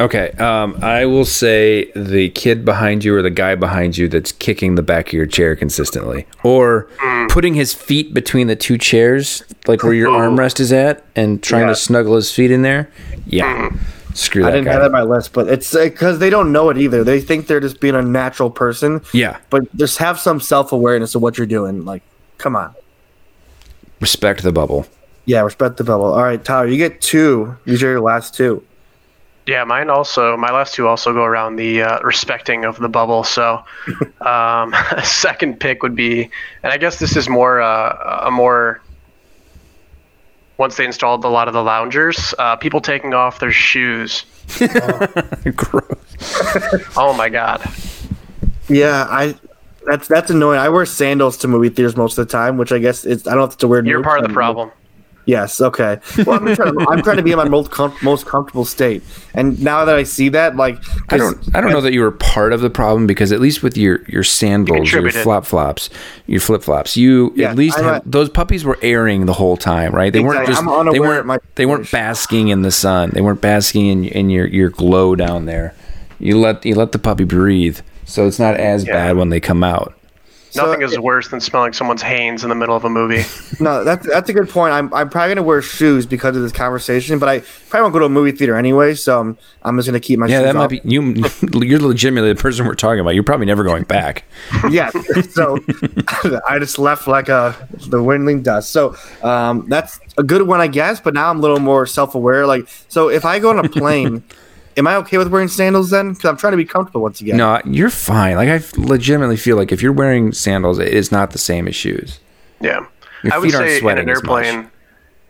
Okay, um, I will say the kid behind you or the guy behind you that's kicking the back of your chair consistently, or mm. putting his feet between the two chairs, like where your oh. armrest is at, and trying Yeah. to snuggle his feet in there. Yeah, mm. screw that. I didn't guy. have that on my list, but it's uh, because they don't know it either. They think they're just being a natural person. yeah, but just have some self awareness of what you're doing. Like, come on. respect the bubble. Yeah, respect the bubble. All right, Tyler, you get two. These are your last two. Yeah, mine also. My last two also go around the uh, respecting of the bubble. So, um, second pick would be, and I guess this is more uh, a more. Once they installed a lot of the loungers, uh, people taking off their shoes. Gross. Oh my god! Yeah, I. That's that's annoying. I wear sandals to movie theaters most of the time, which I guess it's. I don't know if it's a weird. You're part of the problem. Yes. Okay. Well, I'm trying, to, I'm trying to be in my most com- most comfortable state, and now that I see that, like, I don't I don't know that you were part of the problem because at least with your your sandals, your contributed. flop flops, your flip flops, you Yeah, at least have, a- those puppies were airing the whole time, right? They weren't just they weren't my they weren't basking in the sun. They weren't basking in in your your glow down there. You let you let the puppy breathe, so it's not as Yeah. bad when they come out. So- Nothing is worse than smelling someone's Hanes in the middle of a movie. No, that's that's a good point. I'm I'm probably gonna wear shoes because of this conversation, but I probably won't go to a movie theater anyway, so I'm, I'm just gonna keep my shoes. Yeah, shoes that might off. be you. You're legitimately the person we're talking about. You're probably never going back. yeah. So I just left like a the windling dust. So um, that's a good one, I guess. But now I'm a little more self aware. Like, so if I go on a plane, am I okay with wearing sandals then? Because I'm trying to be comfortable once again. No, you're fine. Like I legitimately feel like if you're wearing sandals, it is not the same as shoes. Yeah. Your I would feet aren't say in an airplane,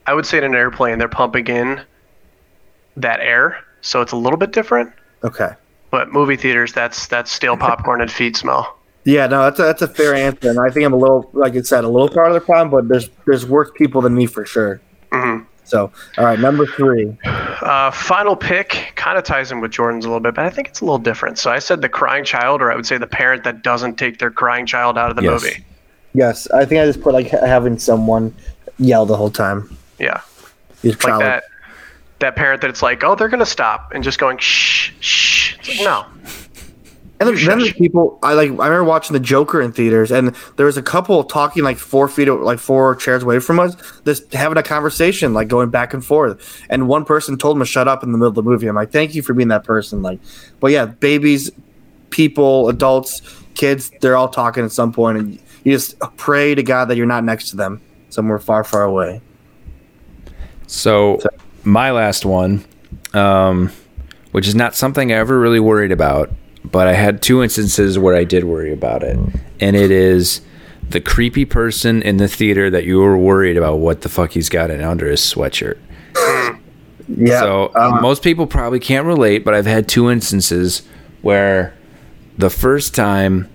I would say in an airplane they're pumping in that air, so it's a little bit different. Okay. But movie theaters, that's that's stale popcorn and feet smell. Yeah, no, that's a, that's a fair answer, and I think I'm a little, like I said, a little part of the problem. But there's there's worse people than me for sure. Mhm. So, all right, number three. Uh, final pick kind of ties in with Jordan's a little bit, but I think it's a little different. So I said the crying child, or I would say the parent that doesn't take their crying child out of the Yes. movie. Yes, I think I just put like ha- having someone yell the whole time. Yeah, Your like that. That parent that it's like, oh, they're gonna stop, and just going shh, shh. It's like, no, And then, there's people I like. I remember watching the Joker in theaters, and there was a couple talking like four feet, like four chairs away from us, just having a conversation, like going back and forth. And one person told him to shut up in the middle of the movie. I'm like, thank you for being that person. Like, but yeah, babies, people, adults, kids, they're all talking at some point, and you just pray to God that you're not next to them, somewhere far, far away. So my last one, um, which is not something I ever really worried about, but I had two instances where I did worry about it, and it is the creepy person in the theater that you were worried about what the fuck he's got in under his sweatshirt. Yeah. So uh, most people probably can't relate, but I've had two instances where the first time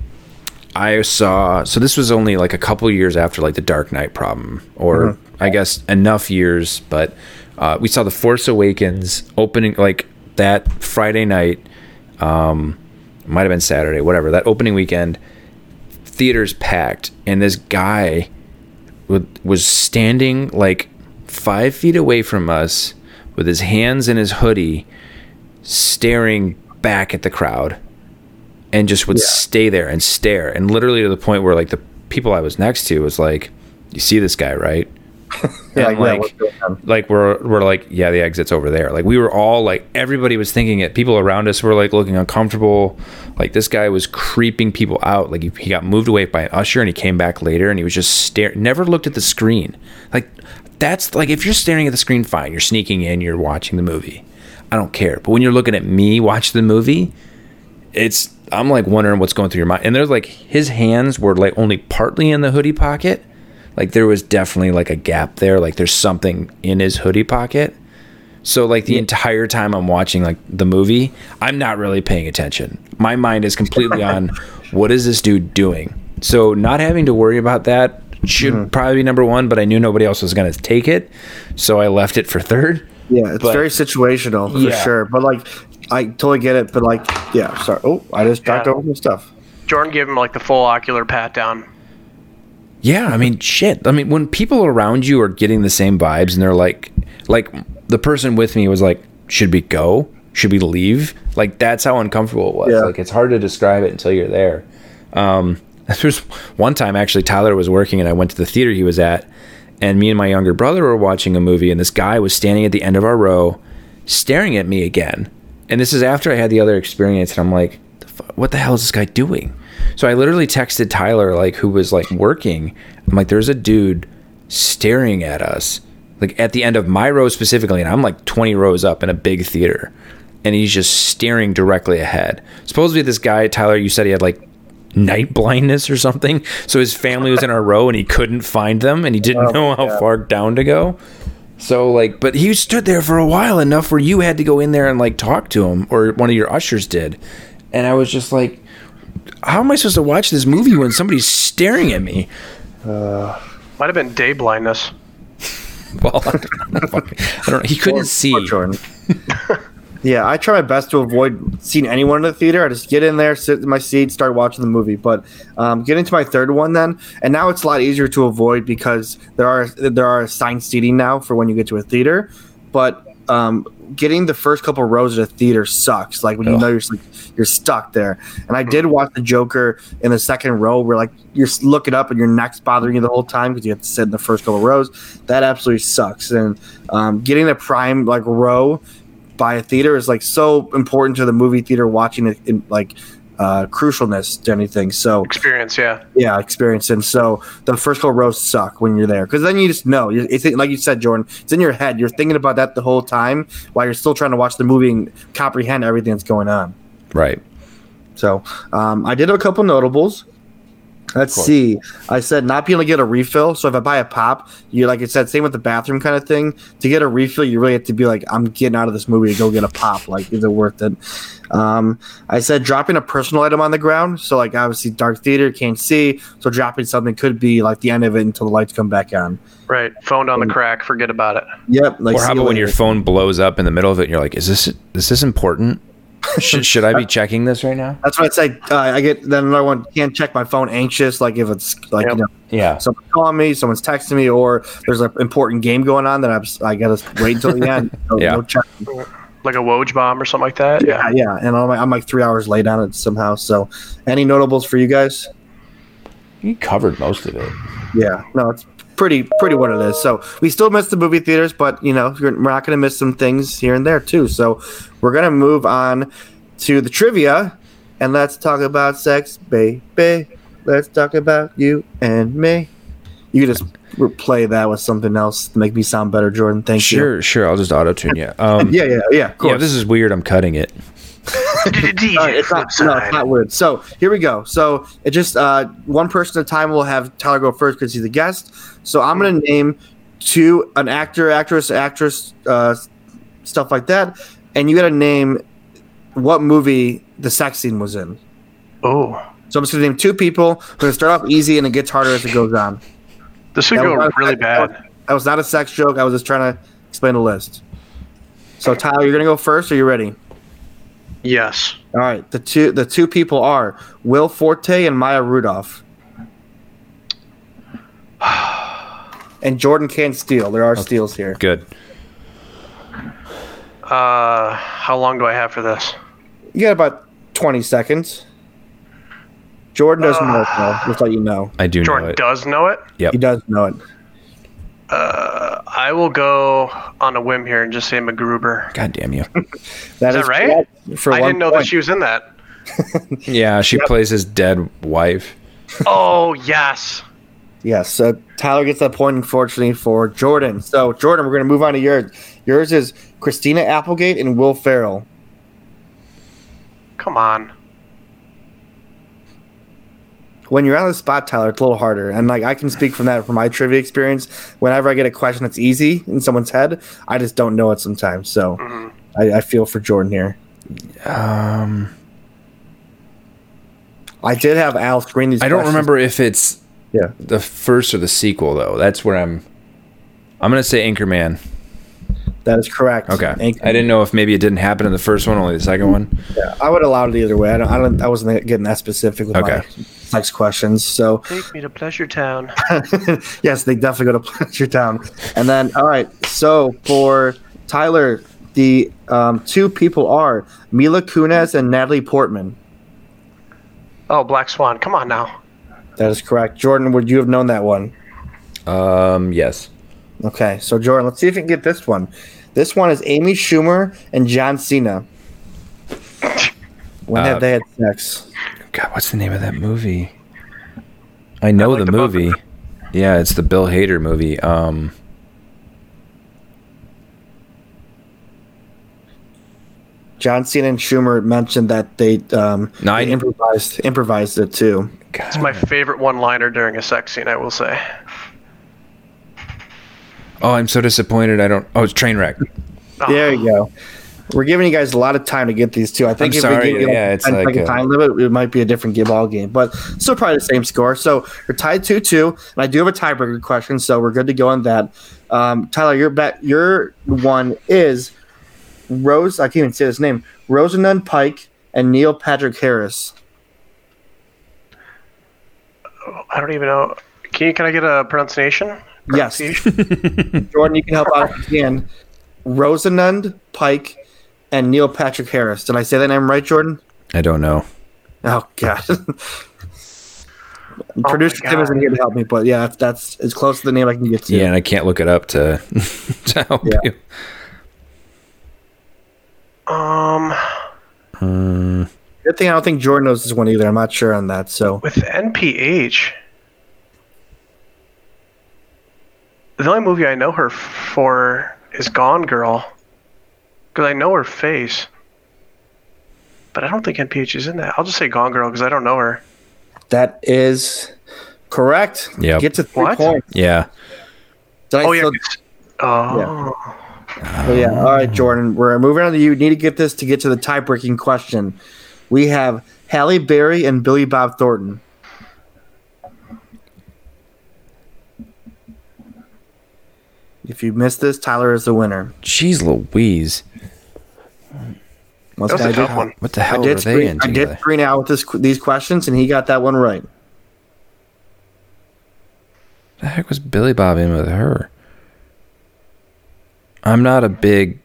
I saw, so this was only like a couple years after like the Dark Knight problem, or I guess enough years, but uh, we saw the Force Awakens opening like that Friday night, um, might have been Saturday, whatever that opening weekend, theaters packed, and this guy was standing like five feet away from us with his hands in his hoodie, staring back at the crowd, and just would stay there and stare, and literally to the point where like the people I was next to was like, "You see this guy, right?" yeah, yeah, like, what's like we're we're like, yeah, the exit's over there. Like we were all like, everybody was thinking it. People around us were like looking uncomfortable. Like this guy was creeping people out. Like he, he got moved away by an usher, and he came back later, and he was just staring. Never looked at the screen. Like that's like if you're staring at the screen, fine. You're sneaking in. You're watching the movie. I don't care. But when you're looking at me watch the movie, it's I'm like wondering what's going through your mind. And there's like his hands were like only partly in the hoodie pocket. Like there was definitely like a gap there. Like there's something in his hoodie pocket. So like the entire time I'm watching like the movie, I'm not really paying attention. My mind is completely on what is this dude doing? So not having to worry about that should mm-hmm. probably be number one, but I knew nobody else was gonna take it. So I left it for third. Yeah, it's But- very situational for Yeah. sure. But like, I totally get it. But like, yeah, sorry. Oh, I just talked over some stuff. Jordan gave him like the full ocular pat down. Yeah, I mean, shit. I mean, when people around you are getting the same vibes and they're like, like the person with me was like, should we go? Should we leave? Like, that's how uncomfortable it was. Yeah. Like, it's hard to describe it until you're there. Um, there's one time actually, Tyler was working and I went to the theater he was at, and me and my younger brother were watching a movie, and this guy was standing at the end of our row, staring at me again. And this is after I had the other experience, and I'm like, what the hell is this guy doing? So I literally texted Tyler, like, who was like working. I'm like, there's a dude staring at us, like at the end of my row specifically, and I'm like 20 rows up in a big theater. and he's just staring directly ahead. Supposedly, this guy Tyler, you said he had like night blindness or something, so his family was in our row and he couldn't find them, and he didn't oh, know how far down to go. So like, but he stood there for a while enough where you had to go in there and like talk to him, or one of your ushers did, and I was just like, how am I supposed to watch this movie when somebody's staring at me? Might have been day blindness. Well, I don't know. I don't know. He couldn't see. Poor Jordan. yeah, I try my best to avoid seeing anyone in the theater. I just get in there, sit in my seat, start watching the movie. But um, get into my third one then, and now it's a lot easier to avoid because there are there are assigned seating now for when you get to a theater. But um, getting the first couple rows at a theater sucks. Like when you know you're you're stuck there. And I did watch the Joker in the second row, where like you're looking up and your neck's bothering you the whole time because you have to sit in the first couple rows. That absolutely sucks. And um, getting the prime like row by a theater is like so important to the movie theater watching it in like uh, crucialness to anything. So Experience, yeah. yeah, experience. And so the first couple rows suck when you're there because then you just know. You- It's like you said, Jordan. It's in your head. You're thinking about that the whole time while you're still trying to watch the movie and comprehend everything that's going on. Right. So um, I did a couple notables. Let's see. I said not being able to get a refill. So if I buy a pop, you like I said, same with the bathroom kind of thing. To get a refill, you really have to be like, I'm getting out of this movie to go get a pop. Like, is it worth it? Um, I said dropping a personal item on the ground. So like obviously dark theater can't see. So dropping something could be like the end of it until the lights come back on. Right. Phone down the crack, forget about it. Yep. Like Or how about when your phone blows up in the middle of it and you're like, is this is this important? should, should I be checking this right now? That's what I say. Uh, I get then another one. Can't check my phone. Anxious, like if it's like Yep. you know Yeah. someone's calling me, someone's texting me, or there's an important game going on that I'm, I gotta wait until the end. So Yeah. no check. Like a Woj bomb or something like that. Yeah, yeah, and I'm like, I'm like three hours late on it somehow. So, any notables for you guys? You covered most of it. Yeah, no, it's pretty pretty what it is. So we still miss the movie theaters, but you know we're not gonna miss some things here and there too. So we're gonna move on to the trivia, and let's talk about sex, baby. Let's talk about you and me. You can just replay that with something else to make me sound better, Jordan. Thank you. Sure, sure. I'll just auto tune you. Um, Yeah, yeah, yeah. Of yeah, course. this is weird. I'm cutting it. DJ it's not, no, it's not weird. So here we go. So it just uh, one person at a time. We'll have Tyler go first because he's the guest. So I'm gonna name two an actor, actress, actress, uh, stuff like that, and you got to name what movie the sex scene was in. Oh, So I'm just gonna name two people. We're gonna start off easy and it gets harder as it goes on. this could That go was- really that was- bad. That was not a sex joke. I was just trying to explain the list. So Tyler, you're gonna go first. Are you ready? Yes. All right. The two the two people are Will Forte and Maya Rudolph. And Jordan can't steal. There are steals here. Good. Uh, how long do I have for this? You got about twenty seconds. Jordan doesn't know it though. Just let you know. I do know Jordan it. does know it. Yep. He does know it. Uh, I will go on a whim here and just say MacGruber. God damn you. That that right? For I didn't know point. that she was in that. Yeah, she plays his dead wife. Oh yes. Yes. So Tyler gets that point, unfortunately, for Jordan. So Jordan, we're gonna move on to yours. Yours is Christina Applegate and Will Ferrell. Come on. when you're on the spot, Tyler, it's a little harder. And like I can speak from that from my trivia experience. Whenever I get a question that's easy in someone's head, I just don't know it sometimes. So I, I feel for Jordan here. Um, I did have Al screen these. I don't questions. remember if it's Yeah, the first or the sequel though. That's where I'm. I'm gonna say Anchorman. that is correct. Okay. Anchor- I didn't know if maybe it didn't happen in the first one, only the second one. Yeah, I would allow it either way. I don't. I don't. I wasn't getting that specific with Okay. my next questions. So Take me to Pleasure Town. yes, they definitely go to Pleasure Town. And then, all right. So for Tyler, the um, two people are Mila Kunis and Natalie Portman. Oh, Black Swan. Come on now. That is correct. Jordan, would you have known that one? Um, yes. Okay, so Jordan, let's see if you can get this one. This one is Amy Schumer and John Cena. When Uh, have they had sex? God, what's the name of that movie? I know like the the book. movie. Yeah, it's the Bill Hader movie. Um, John Cena and Schumer mentioned that they, um, No, I- they improvised improvised it too. It's my favorite one-liner during a sex scene. I will say. Oh, I'm so disappointed. I don't. Oh, it's Trainwreck. There you go. We're giving you guys a lot of time to get these two. I think I'm if sorry, we give you yeah, like it's like a- time limit, it might be a different give all game, but still probably the same score. So we're tied two two, and I do have a tiebreaker question, so we're good to go on that. Um, Tyler, your bet, your one is Rose. I can't even say this name. Rosamund Pike and Neil Patrick Harris. I don't even know. Can you, can I get a pronunciation? Yes. Jordan, you can help out if you can. Rosamund Pike and Neil Patrick Harris. Did I say that name right, Jordan? I don't know. Oh God. Oh, Producer Tim isn't here to help me, but yeah, that's, that's as close to the name I can get to. Yeah, and I can't look it up to to help Yeah. you. Um, Good thing I don't think Jordan knows this one either. I'm not sure on that. So with NPH, the only movie I know her for is Gone Girl, because I know her face. But I don't think NPH is in that. I'll just say Gone Girl because I don't know her. that is correct. Yeah. Get to three What? points. Yeah. Did I Oh yeah. still- 'cause- Oh. So yeah, all right, Jordan. We're moving on to you. Need to get this to get to the tie-breaking question. We have Halle Berry and Billy Bob Thornton. If you missed this, Tyler is the winner. Jeez Louise. Once That was again, a I did- tough one. What the hell I hell did were they screen, in I did screen out with this, these questions, and he got that one right. the heck was Billy Bob in with her? I'm not a big.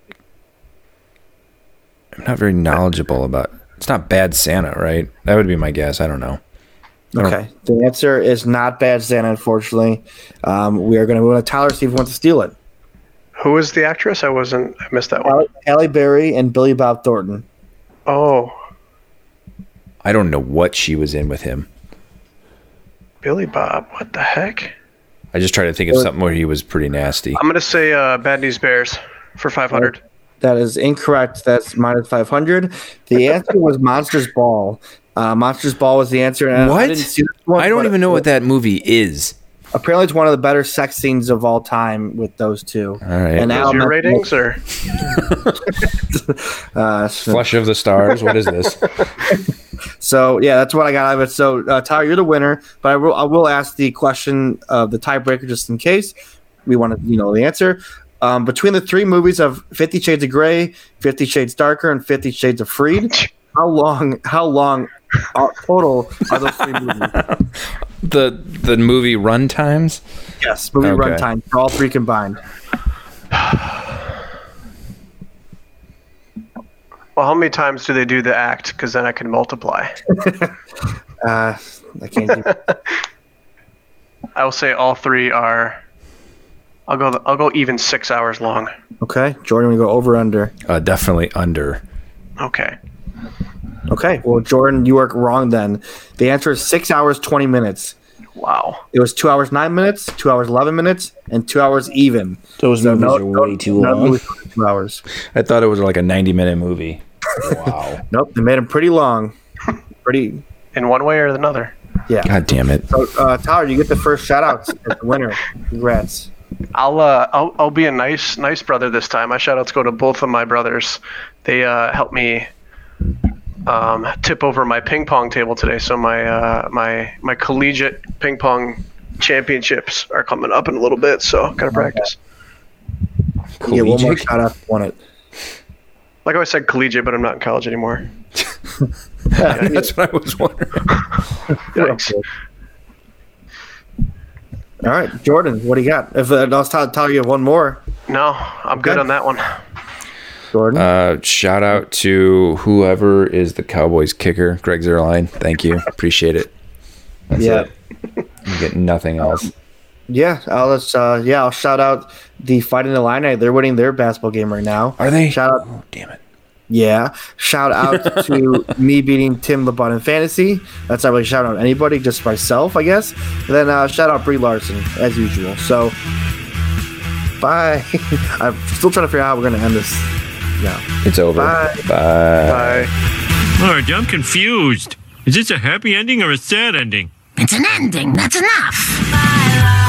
I'm not very knowledgeable about. It's not Bad Santa, right? That would be my guess. I don't know. I don't- Okay. The answer is not Bad Santa, unfortunately. Um, we are going to move on to Tyler, see if he wants to steal it. Who is the actress? I wasn't. I missed that one. Halle, Halle Berry and Billy Bob Thornton. Oh, I don't know what she was in with him. Billy Bob. What the heck? I just try to think of something where he was pretty nasty. I'm gonna say uh, Bad News Bears for 500. That is incorrect. That's minus 500. The answer was Monsters Ball. Uh, Monsters Ball was the answer. and I- I What? didn't see one, I don't even know what that movie is. Apparently, it's one of the better sex scenes of all time with those two. All right. And Those Al your ratings or Uh, so, Flush of the Stars. What is this? so, yeah, that's what I got out of it. So, uh, Tyler, you're the winner, but I will, I will ask the question of the tiebreaker just in case we want to, you know, the answer. Um, between the three movies of Fifty Shades of Grey, Fifty Shades Darker, and Fifty Shades of Freed, how long? How long total are those three movies? the the movie run times. Yes, movie Okay. runtime for all three combined. well, how many times do they do the act? Because then I can multiply. Uh, I can't do. I will say all three are. I'll go. I'll go even six hours long. Okay, Jordan, we go over under. Uh, definitely under. Okay. Okay, well, Jordan, you are wrong then. The answer is six hours twenty minutes. Wow. It was two hours nine minutes, two hours eleven minutes, and two hours even. Those So movies no- are no- way too no long. movies two hours. I thought it was like a ninety minute movie. Wow. Nope, they made them pretty long. Pretty, In one way or another. yeah. God damn it. So, uh, Tyler, you get the first shout out as the winner. Congrats. I'll uh, I'll I'll be a nice nice brother this time. My shout outs go to both of my brothers. They uh, helped me um, tip over my ping pong table today. So my uh, my my collegiate ping pong championships are coming up in a little bit. So gotta practice. You get one more Collegiate? shout out. Won it. Like I always said collegiate, but I'm not in college anymore. That's what I was wondering. Yikes. All right, Jordan, what do you got? If uh, I'll tell, tell you one more, No, I'm good Okay. on that one. Jordan. Uh, shout out to whoever is the Cowboys kicker, Greg Zuerlein. Thank you. Appreciate it. That's yeah. it. You get nothing else. Yeah, I'll just, uh, yeah, I'll shout out the Fighting Illini. They're winning their basketball game right now. Are they? Shout out, Oh, damn it. yeah. Shout out to me beating Tim LeBron in fantasy. That's not really shout out anybody, just myself, I guess. And then uh, shout out Brie Larson as usual. So, bye. I'm still trying to figure out how we're gonna end this now. It's over. Bye. Bye. Bye. Alright, I'm confused. Is this a happy ending or a sad ending? It's an ending. That's enough. My life.